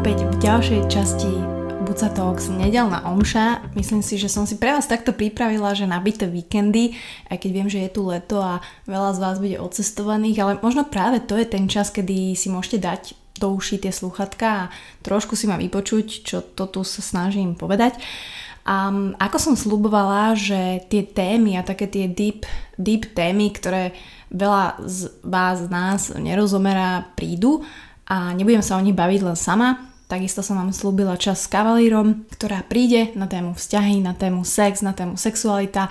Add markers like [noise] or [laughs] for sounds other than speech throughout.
opäť v ďalšej časti Buca Talks nedelná omša. Myslím si, že som si pre vás takto pripravila, že nabité víkendy, aj keď viem, že je tu leto a veľa z vás bude odcestovaných, ale možno práve to je ten čas, kedy si môžete dať do uši tie sluchatka a trošku si ma vypočuť, čo to tu sa snažím povedať. A ako som slubovala, že tie témy a také tie deep, deep témy, ktoré veľa z vás, z nás nerozomerá, prídu a nebudem sa o nich baviť len sama. Takisto som vám slúbila čas s kavalírom, ktorá príde na tému vzťahy, na tému sex, na tému sexualita.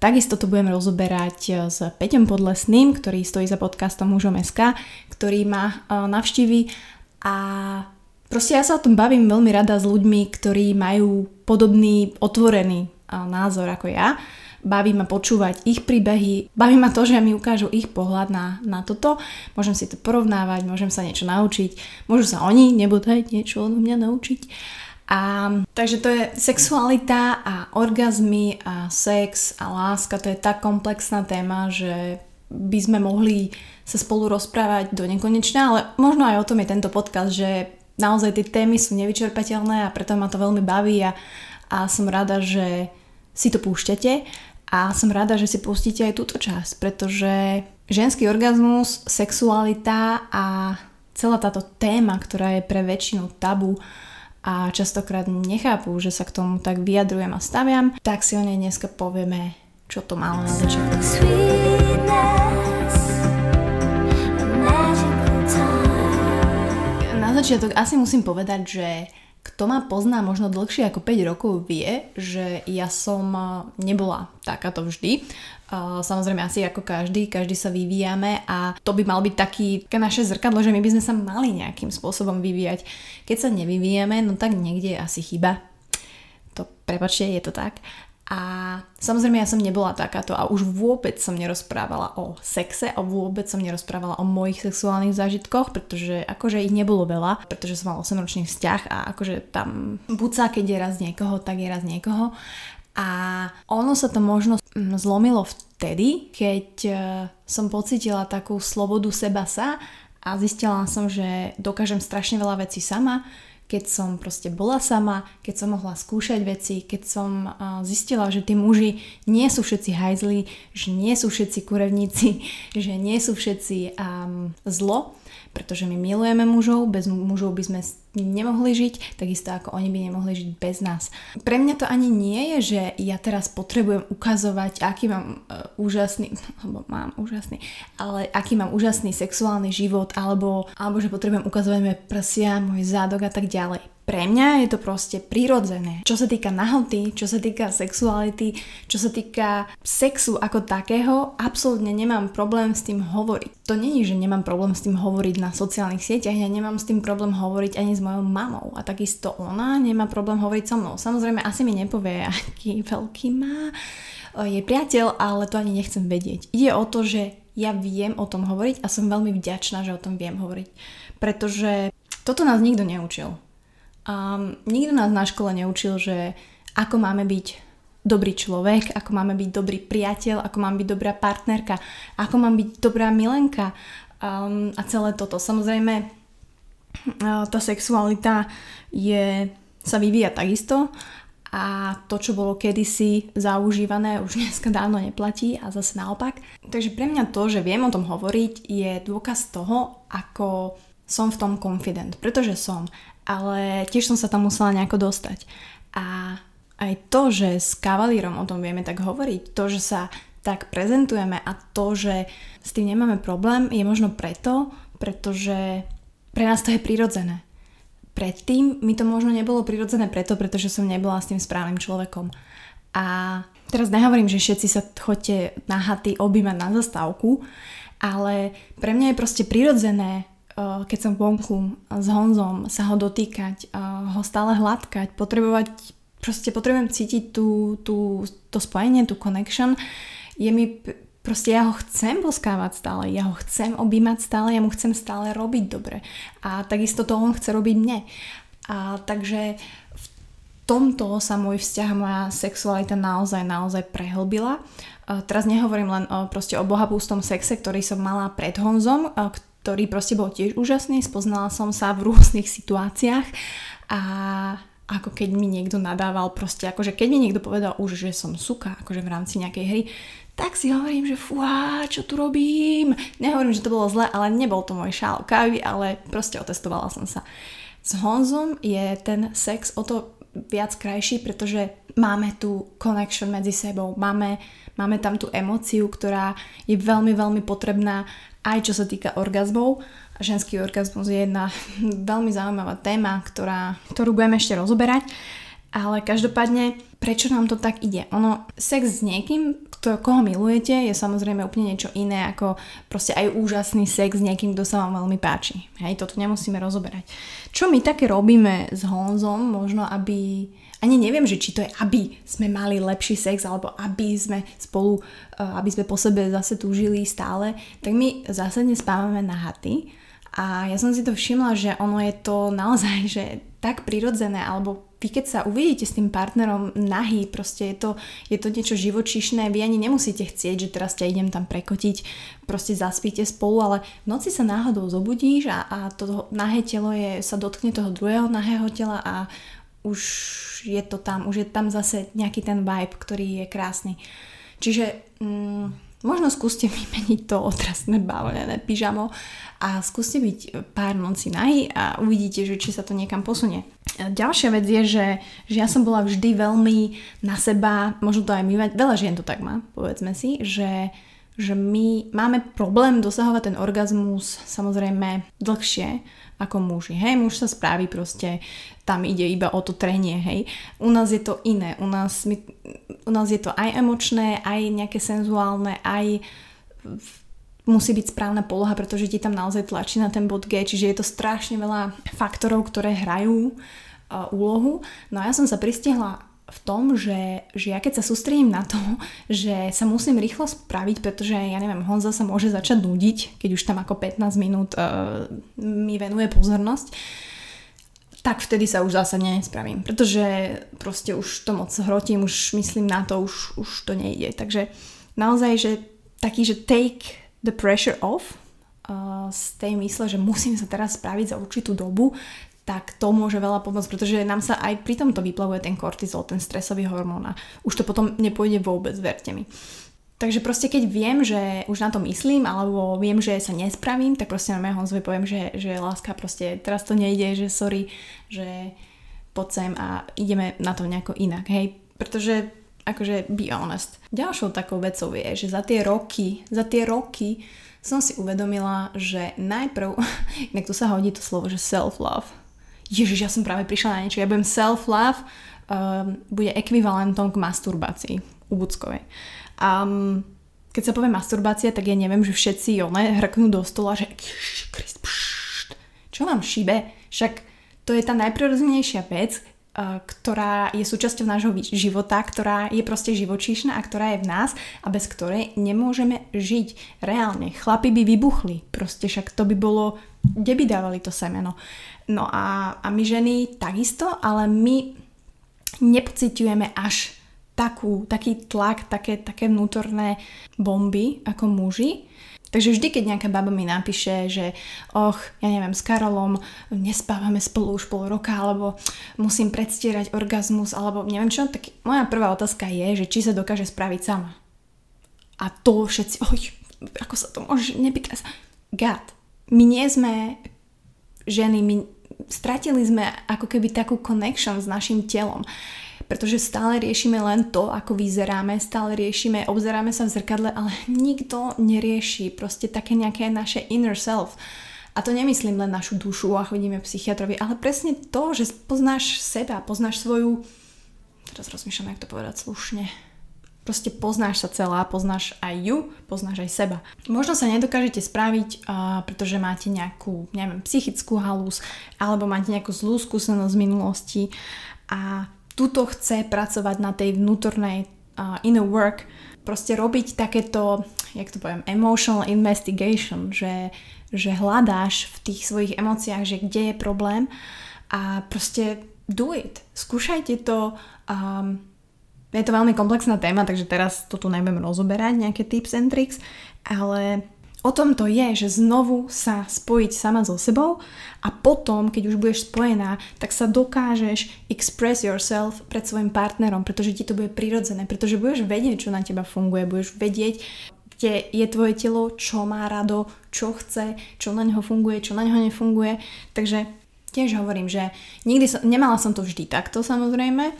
Takisto to budem rozoberať s Peťom Podlesným, ktorý stojí za podcastom Mužom.sk, ktorý ma e, navštíví a proste ja sa o tom bavím veľmi rada s ľuďmi, ktorí majú podobný otvorený e, názor ako ja. Baví ma počúvať ich príbehy, baví ma to, že mi ukážu ich pohľad na, na toto. Môžem si to porovnávať, môžem sa niečo naučiť, môžu sa oni, nebodaj, niečo od mňa naučiť. A, takže to je sexualita a orgazmy a sex a láska, to je tak komplexná téma, že by sme mohli sa spolu rozprávať do nekonečna, ale možno aj o tom je tento podcast, že naozaj tie témy sú nevyčerpateľné a preto ma to veľmi baví a, a som rada, že si to púšťate a som rada, že si pustíte aj túto časť, pretože ženský orgazmus, sexualita a celá táto téma, ktorá je pre väčšinu tabu, a častokrát nechápu, že sa k tomu tak vyjadrujem a staviam, tak si o nej dneska povieme, čo to malo na time. Na začiatok asi musím povedať, že kto ma pozná možno dlhšie ako 5 rokov vie, že ja som eh, nebola takáto vždy. Eh, Samozrejme asi ako každý, každý sa vyvíjame a to by mal byť taký, naše zrkadlo, že my by sme sa mali nejakým spôsobom vyvíjať. Keď sa nevyvíjame, no tak niekde je asi chyba. To, prepačte, je to tak. A samozrejme ja som nebola takáto a už vôbec som nerozprávala o sexe a vôbec som nerozprávala o mojich sexuálnych zážitkoch, pretože akože ich nebolo veľa, pretože som mal 8-ročný vzťah a akože tam buca, keď je raz niekoho, tak je raz niekoho. A ono sa to možno zlomilo vtedy, keď e, som pocitila takú slobodu seba sa a zistila som, že dokážem strašne veľa vecí sama, keď som proste bola sama, keď som mohla skúšať veci, keď som zistila, že tí muži nie sú všetci hajzli, že nie sú všetci kurevníci, [laughs] že nie sú všetci um, zlo, pretože my milujeme mužov, bez mužov by sme nemohli žiť, takisto ako oni by nemohli žiť bez nás. Pre mňa to ani nie je, že ja teraz potrebujem ukazovať, aký mám uh, úžasný, [laughs] alebo mám úžasný, ale aký mám úžasný sexuálny život, alebo, alebo že potrebujem ukazovať moje prsia, môj zádok a tak ďalej pre mňa je to proste prirodzené. Čo sa týka nahoty, čo sa týka sexuality, čo sa týka sexu ako takého, absolútne nemám problém s tým hovoriť. To není, že nemám problém s tým hovoriť na sociálnych sieťach, ja nemám s tým problém hovoriť ani s mojou mamou a takisto ona nemá problém hovoriť so mnou. Samozrejme asi mi nepovie, [laughs] aký veľký má je priateľ, ale to ani nechcem vedieť. Ide o to, že ja viem o tom hovoriť a som veľmi vďačná, že o tom viem hovoriť. Pretože toto nás nikto neučil. Um, nikto nás na škole neučil, že ako máme byť dobrý človek, ako máme byť dobrý priateľ, ako mám byť dobrá partnerka, ako mám byť dobrá milenka um, a celé toto. Samozrejme, tá sexualita je, sa vyvíja takisto a to, čo bolo kedysi zaužívané, už dneska dávno neplatí a zase naopak. Takže pre mňa to, že viem o tom hovoriť, je dôkaz toho, ako som v tom confident, pretože som ale tiež som sa tam musela nejako dostať. A aj to, že s kavalírom o tom vieme tak hovoriť, to, že sa tak prezentujeme a to, že s tým nemáme problém, je možno preto, pretože pre nás to je prirodzené. Predtým mi to možno nebolo prirodzené preto, pretože som nebola s tým správnym človekom. A teraz nehovorím, že všetci sa chodte na haty objímať na zastávku, ale pre mňa je proste prirodzené keď som vonku s Honzom, sa ho dotýkať, ho stále hladkať, potrebovať, proste potrebujem cítiť tú, tú, to spojenie, tú connection. Je mi proste ja ho chcem poskávať stále, ja ho chcem objímať stále, ja mu chcem stále robiť dobre. A takisto to on chce robiť mne. A takže v tomto sa môj vzťah, moja sexualita naozaj, naozaj prehlbila. A teraz nehovorím len o, proste o bohapústom sexe, ktorý som mala pred Honzom, ktorý proste bol tiež úžasný, spoznala som sa v rôznych situáciách a ako keď mi niekto nadával proste, akože keď mi niekto povedal už, že som suka, akože v rámci nejakej hry, tak si hovorím, že fúha, čo tu robím. Nehovorím, že to bolo zle, ale nebol to môj šál kávy, ale proste otestovala som sa. S Honzom je ten sex o to viac krajší, pretože máme tu connection medzi sebou, máme, máme tam tú emóciu, ktorá je veľmi, veľmi potrebná aj čo sa týka orgazmov. Ženský orgazmus je jedna [laughs] veľmi zaujímavá téma, ktorá, ktorú budeme ešte rozoberať. Ale každopádne, prečo nám to tak ide? Ono, sex s niekým, kto, koho milujete, je samozrejme úplne niečo iné ako proste aj úžasný sex s niekým, kto sa vám veľmi páči. Hej, toto nemusíme rozoberať. Čo my také robíme s Honzom, možno aby ani neviem, že či to je, aby sme mali lepší sex, alebo aby sme spolu, eh, aby sme po sebe zase túžili stále, tak my zásadne spávame na haty. A ja som si to všimla, že ono je to naozaj, že tak prirodzené, alebo vy keď sa uvidíte s tým partnerom nahý, proste je to, je to niečo živočíšne, vy ani nemusíte chcieť, že teraz ťa idem tam prekotiť, proste zaspíte spolu, ale v noci sa náhodou zobudíš a, a to nahé telo je, sa dotkne toho druhého nahého tela a už je to tam, už je tam zase nejaký ten vibe, ktorý je krásny. Čiže mm, možno skúste vymeniť to otrasné bavlené pyžamo a skúste byť pár nocí nahy a uvidíte, že či sa to niekam posunie. Ďalšia vec je, že, že ja som bola vždy veľmi na seba, možno to aj my, veľa žien to tak má, povedzme si, že že my máme problém dosahovať ten orgazmus samozrejme dlhšie ako muži. Hej, muž sa spraví proste, tam ide iba o to trenie, hej. U nás je to iné, u nás, my, u nás je to aj emočné, aj nejaké senzuálne, aj musí byť správna poloha, pretože ti tam naozaj tlačí na ten bod G, čiže je to strašne veľa faktorov, ktoré hrajú uh, úlohu. No a ja som sa pristihla v tom, že, že ja keď sa sústredím na to, [laughs] že sa musím rýchlo spraviť, pretože ja neviem, Honza sa môže začať nudiť, keď už tam ako 15 minút uh, mi venuje pozornosť, tak vtedy sa už zásadne nespravím, pretože proste už to moc hrotím, už myslím na to, už, už to nejde. Takže naozaj, že taký, že take the pressure off, uh, z tej mysle, že musím sa teraz spraviť za určitú dobu, tak to môže veľa pomôcť, pretože nám sa aj pri tomto vyplavuje ten kortizol, ten stresový hormón a už to potom nepôjde vôbec, verte mi. Takže proste keď viem, že už na to myslím, alebo viem, že sa nespravím, tak proste na Honzovi poviem, že, že láska proste teraz to nejde, že sorry, že poď sem a ideme na to nejako inak, hej. Pretože akože be honest. Ďalšou takou vecou je, že za tie roky, za tie roky som si uvedomila, že najprv, [laughs] inak tu sa hodí to slovo, že self-love, Ježiš, ja som práve prišla na niečo, ja budem self-love, um, bude ekvivalentom k masturbácii u Buckovej. Um, keď sa povie masturbácia, tak ja neviem, že všetci one hrknú do stola, že Krist, pšt, čo vám šibe? Však to je tá najprirodzenejšia vec, uh, ktorá je súčasťou nášho života, ktorá je proste živočíšna a ktorá je v nás a bez ktorej nemôžeme žiť reálne. Chlapi by vybuchli, proste však to by bolo, kde by dávali to semeno. No a, a my ženy takisto, ale my nepociťujeme až takú, taký tlak, také, také vnútorné bomby ako muži. Takže vždy, keď nejaká baba mi napíše, že och, ja neviem, s Karolom nespávame spolu už pol roka, alebo musím predstierať orgazmus, alebo neviem čo, tak moja prvá otázka je, že či sa dokáže spraviť sama. A to všetci, oj, ako sa to môže, sa. God, my nie sme ženy, my stratili sme ako keby takú connection s našim telom pretože stále riešime len to, ako vyzeráme, stále riešime, obzeráme sa v zrkadle, ale nikto nerieši proste také nejaké naše inner self. A to nemyslím len našu dušu a chodíme psychiatrovi, ale presne to, že poznáš seba, poznáš svoju... Teraz rozmýšľam, jak to povedať slušne Proste poznáš sa celá, poznáš aj ju, poznáš aj seba. Možno sa nedokážete spraviť, uh, pretože máte nejakú, neviem, psychickú halúz, alebo máte nejakú zlú skúsenosť z minulosti a tuto chce pracovať na tej vnútornej uh, inner work, proste robiť takéto, jak to poviem, emotional investigation, že, že hľadáš v tých svojich emóciách, že kde je problém a proste do it. Skúšajte to. Um, je to veľmi komplexná téma, takže teraz to tu nebudem rozoberať, nejaké tips and tricks, ale o tom to je, že znovu sa spojiť sama so sebou a potom, keď už budeš spojená, tak sa dokážeš express yourself pred svojim partnerom, pretože ti to bude prirodzené, pretože budeš vedieť, čo na teba funguje, budeš vedieť, kde je tvoje telo, čo má rado, čo chce, čo na neho funguje, čo na neho nefunguje. Takže tiež hovorím, že nikdy som, nemala som to vždy takto samozrejme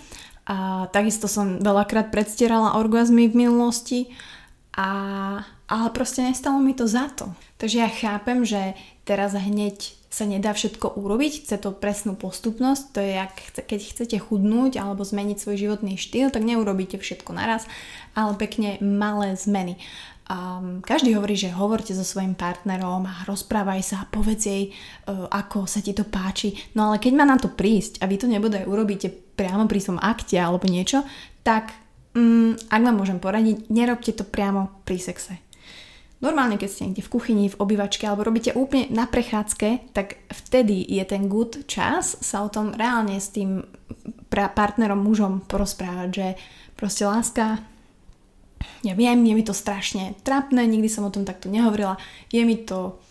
a takisto som veľakrát predstierala orgazmy v minulosti a, ale proste nestalo mi to za to. Takže ja chápem, že teraz hneď sa nedá všetko urobiť, chce to presnú postupnosť, to je jak keď chcete chudnúť alebo zmeniť svoj životný štýl, tak neurobíte všetko naraz, ale pekne malé zmeny. Um, každý hovorí, že hovorte so svojim partnerom a rozprávaj sa a povedz jej, uh, ako sa ti to páči. No ale keď má na to prísť a vy to nebude urobíte priamo pri svojom akte alebo niečo, tak mm, ak vám môžem poradiť, nerobte to priamo pri sexe. Normálne, keď ste niekde v kuchyni, v obývačke alebo robíte úplne na prechádzke, tak vtedy je ten good čas sa o tom reálne s tým partnerom, mužom porozprávať, že proste láska, ja viem, je mi to strašne trápne, nikdy som o tom takto nehovorila, je mi to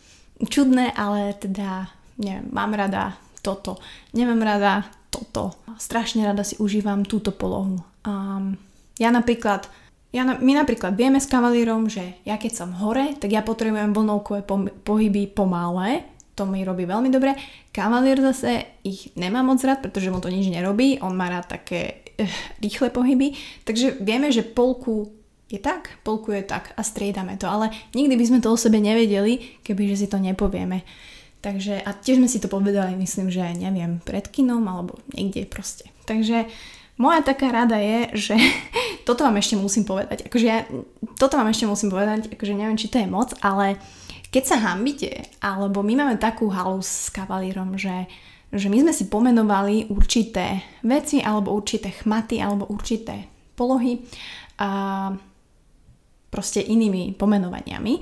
čudné, ale teda, neviem, mám rada toto, nemám rada toto. Strašne rada si užívam túto polohu. Um, ja napríklad, ja, my napríklad vieme s kavalírom, že ja keď som hore, tak ja potrebujem vlnovkové pohyby pomalé, to mi robí veľmi dobre. Kavalír zase ich nemá moc rád, pretože mu to nič nerobí, on má rád také uh, rýchle pohyby, takže vieme, že polku je tak, polku je tak a striedame to, ale nikdy by sme to o sebe nevedeli, kebyže si to nepovieme. Takže, a tiež sme si to povedali, myslím, že neviem, pred kinom alebo niekde proste. Takže moja taká rada je, že [laughs] toto vám ešte musím povedať. Akože ja, toto vám ešte musím povedať, akože neviem, či to je moc, ale keď sa hambite, alebo my máme takú halu s kavalírom, že, že my sme si pomenovali určité veci, alebo určité chmaty, alebo určité polohy a proste inými pomenovaniami.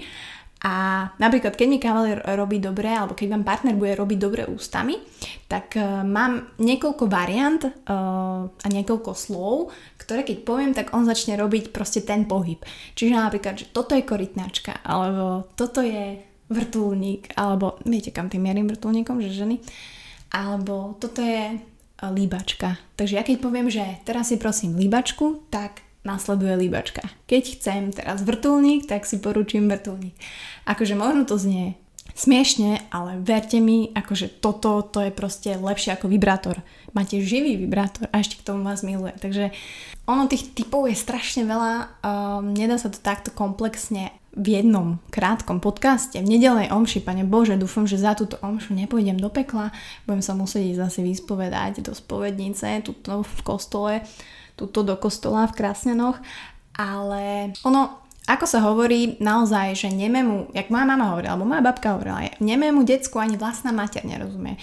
A napríklad, keď mi kavalér robí dobre, alebo keď vám partner bude robiť dobre ústami, tak uh, mám niekoľko variant uh, a niekoľko slov, ktoré keď poviem, tak on začne robiť proste ten pohyb. Čiže napríklad, že toto je korytnačka, alebo toto je vrtulník, alebo viete kam tým mierim vrtulníkom, že ženy, alebo toto je uh, líbačka. Takže ja keď poviem, že teraz si prosím líbačku, tak nasleduje líbačka. Keď chcem teraz vrtulník, tak si poručím vrtulník. Akože možno to znie smiešne, ale verte mi, akože toto to je proste lepšie ako vibrátor. Máte živý vibrátor a ešte k tomu vás miluje. Takže ono tých typov je strašne veľa, um, nedá sa to takto komplexne v jednom krátkom podcaste, v nedelnej omši, pane Bože, dúfam, že za túto omšu nepôjdem do pekla, budem sa musieť zase vyspovedať do spovednice, tuto v kostole, tuto do kostola v Krásnenoch, ale ono, ako sa hovorí naozaj, že nemému, jak moja mama hovorila, alebo moja babka hovorila, nemému decku ani vlastná mater nerozumie.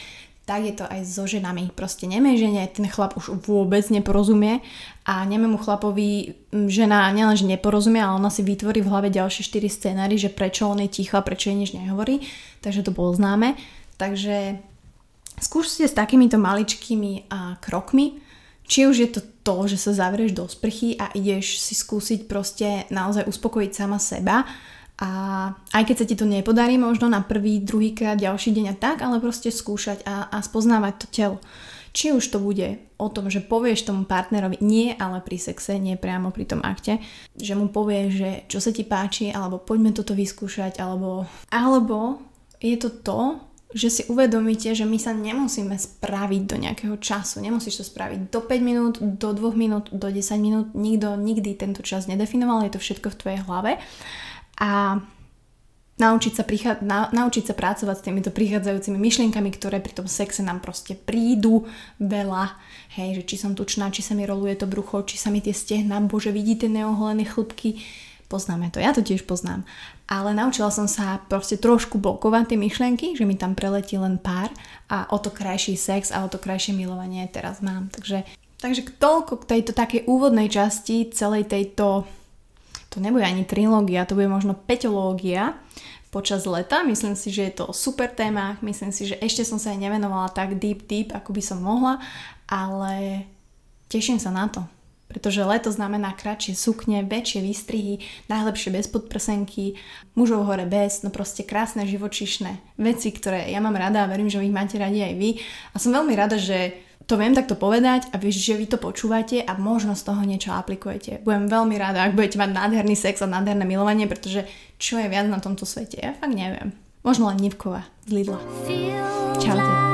Tak je to aj so ženami. Proste nemej žene, ten chlap už vôbec neporozumie a nemému chlapovi žena nielenže neporozumie, ale ona si vytvorí v hlave ďalšie 4 scénáry, že prečo on je ticho a prečo jej nič nehovorí. Takže to bolo známe. Takže skúste s takýmito maličkými a krokmi či už je to to, že sa zavrieš do sprchy a ideš si skúsiť proste naozaj uspokojiť sama seba a aj keď sa ti to nepodarí možno na prvý, druhý krát, ďalší deň a tak, ale proste skúšať a, a spoznávať to telo. Či už to bude o tom, že povieš tomu partnerovi, nie ale pri sexe, nie priamo pri tom akte, že mu povieš, že čo sa ti páči, alebo poďme toto vyskúšať, alebo, alebo je to to, že si uvedomíte, že my sa nemusíme spraviť do nejakého času. Nemusíš to spraviť do 5 minút, do 2 minút, do 10 minút. Nikto nikdy tento čas nedefinoval, je to všetko v tvojej hlave. A naučiť sa, prichá, na, naučiť sa pracovať s týmito prichádzajúcimi myšlienkami, ktoré pri tom sexe nám proste prídu veľa. Hej, že či som tučná, či sa mi roluje to brucho, či sa mi tie stehna, bože, vidíte neoholené chlpky poznáme to, ja to tiež poznám. Ale naučila som sa proste trošku blokovať tie myšlienky, že mi tam preletí len pár a o to krajší sex a o to krajšie milovanie teraz mám. Takže Takže toľko k tejto takej úvodnej časti celej tejto, to nebude ani trilógia, to bude možno peťológia počas leta. Myslím si, že je to super téma, myslím si, že ešte som sa aj nevenovala tak deep deep, ako by som mohla, ale teším sa na to. Pretože leto znamená kratšie sukne, väčšie výstrihy, najlepšie bez podprsenky, mužov hore bez, no proste krásne živočišné veci, ktoré ja mám rada a verím, že vy ich máte radi aj vy. A som veľmi rada, že to viem takto povedať a vieš, že vy to počúvate a možno z toho niečo aplikujete. Budem veľmi rada, ak budete mať nádherný sex a nádherné milovanie, pretože čo je viac na tomto svete, ja fakt neviem. Možno len Nivkova z Lidla. Čaute.